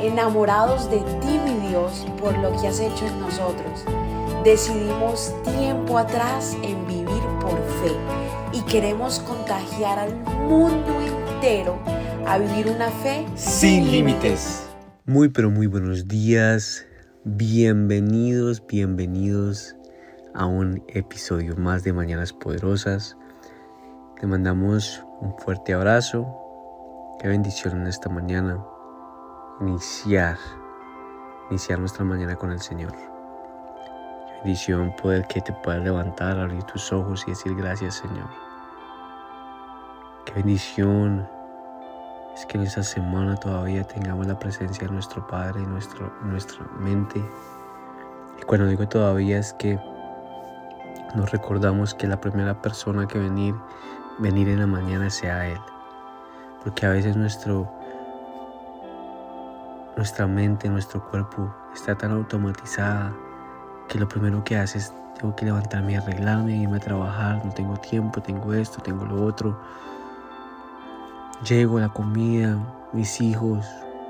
enamorados de ti, mi Dios, por lo que has hecho en nosotros. Decidimos tiempo atrás en vivir por fe y queremos contagiar al mundo entero a vivir una fe sin límites. Muy pero muy buenos días, bienvenidos, bienvenidos a un episodio más de Mañanas Poderosas. Te mandamos un fuerte abrazo, qué bendición en esta mañana, iniciar, iniciar nuestra mañana con el Señor. bendición poder que te puedas levantar, abrir tus ojos y decir gracias Señor. Qué bendición es que en esta semana todavía tengamos la presencia de nuestro Padre en, nuestra mente. Y cuando digo todavía es que nos recordamos que la primera persona que venir, venir en la mañana sea Él. Porque a veces nuestro, nuestra mente, nuestro cuerpo está tan automatizada que lo primero que hace es tengo que levantarme arreglarme, irme a trabajar, no tengo tiempo, tengo esto, tengo lo otro. Llego la comida, mis hijos,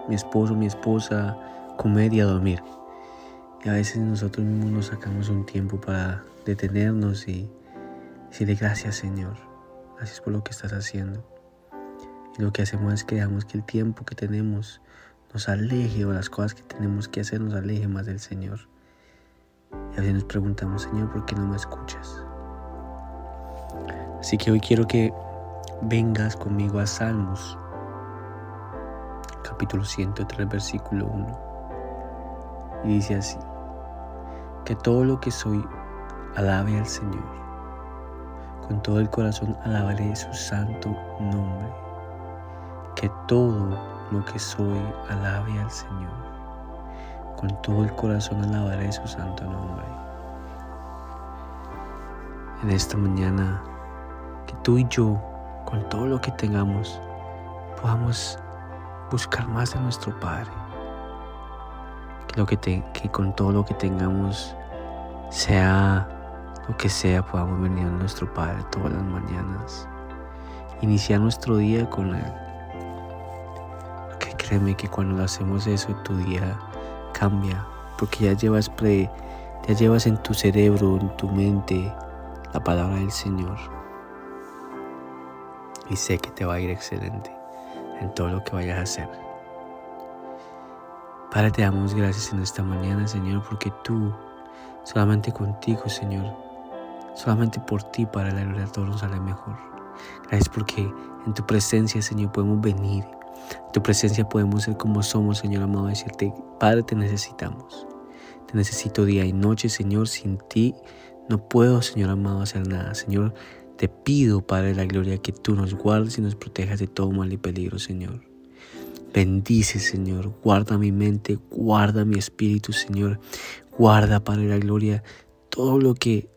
mi esposo, mi esposa, comer y a dormir. Y a veces nosotros mismos nos sacamos un tiempo para detenernos y decirle gracias Señor, gracias por lo que estás haciendo. Y lo que hacemos es que dejamos que el tiempo que tenemos nos aleje o las cosas que tenemos que hacer nos aleje más del Señor. Y a veces nos preguntamos, Señor, ¿por qué no me escuchas? Así que hoy quiero que vengas conmigo a Salmos, capítulo 103, versículo 1. Y dice así, que todo lo que soy alabe al Señor. Con todo el corazón alabaré su santo nombre. Que todo lo que soy alabe al Señor. Con todo el corazón alabaré su santo nombre. En esta mañana, que tú y yo, con todo lo que tengamos, podamos buscar más de nuestro Padre. Que, lo que, que con todo lo que tengamos sea lo que sea, podamos venir a nuestro Padre todas las mañanas. Iniciar nuestro día con Él. Créeme que cuando hacemos eso, tu día cambia, porque ya llevas pre, ya llevas en tu cerebro, en tu mente, la palabra del Señor. Y sé que te va a ir excelente en todo lo que vayas a hacer. Padre, te damos gracias en esta mañana, Señor, porque tú, solamente contigo, Señor, solamente por ti, para todo nos sale mejor. Gracias porque en tu presencia, Señor, podemos venir tu presencia podemos ser como somos, Señor amado, decirte, Padre, te necesitamos. Te necesito día y noche, Señor. Sin ti no puedo, Señor amado, hacer nada. Señor, te pido, Padre de la gloria, que tú nos guardes y nos protejas de todo mal y peligro, Señor. Bendice, Señor. Guarda mi mente, guarda mi espíritu, Señor. Guarda, Padre de la gloria, todo lo que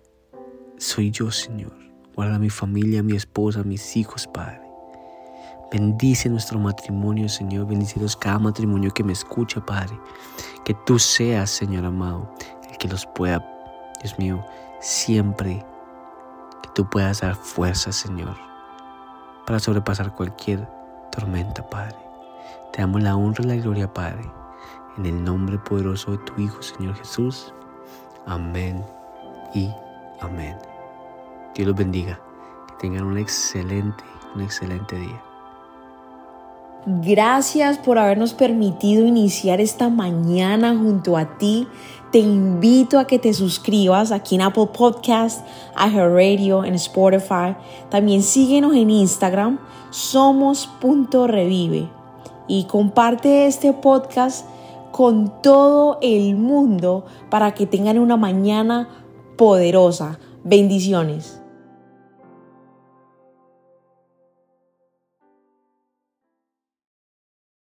soy yo, Señor. Guarda mi familia, mi esposa, mis hijos, Padre. Bendice nuestro matrimonio, Señor. Bendice cada matrimonio que me escucha, Padre. Que tú seas, Señor amado, el que los pueda, Dios mío, siempre que tú puedas dar fuerza, Señor, para sobrepasar cualquier tormenta, Padre. Te damos la honra y la gloria, Padre, en el nombre poderoso de tu Hijo, Señor Jesús. Amén y amén. Dios los bendiga. Que tengan un excelente, un excelente día. Gracias por habernos permitido iniciar esta mañana junto a ti. Te invito a que te suscribas aquí en Apple Podcast, Radio, en Spotify. También síguenos en Instagram, somos.revive. Y comparte este podcast con todo el mundo para que tengan una mañana poderosa. Bendiciones.